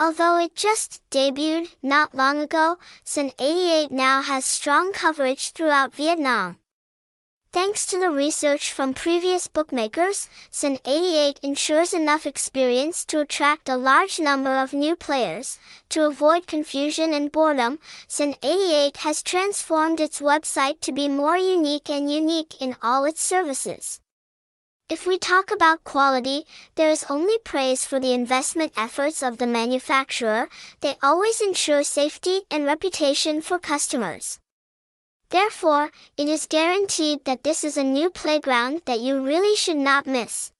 Although it just debuted not long ago, Sen 88 now has strong coverage throughout Vietnam. Thanks to the research from previous bookmakers, Sen 88 ensures enough experience to attract a large number of new players. To avoid confusion and boredom, Sen 88 has transformed its website to be more unique and unique in all its services. If we talk about quality, there is only praise for the investment efforts of the manufacturer. They always ensure safety and reputation for customers. Therefore, it is guaranteed that this is a new playground that you really should not miss.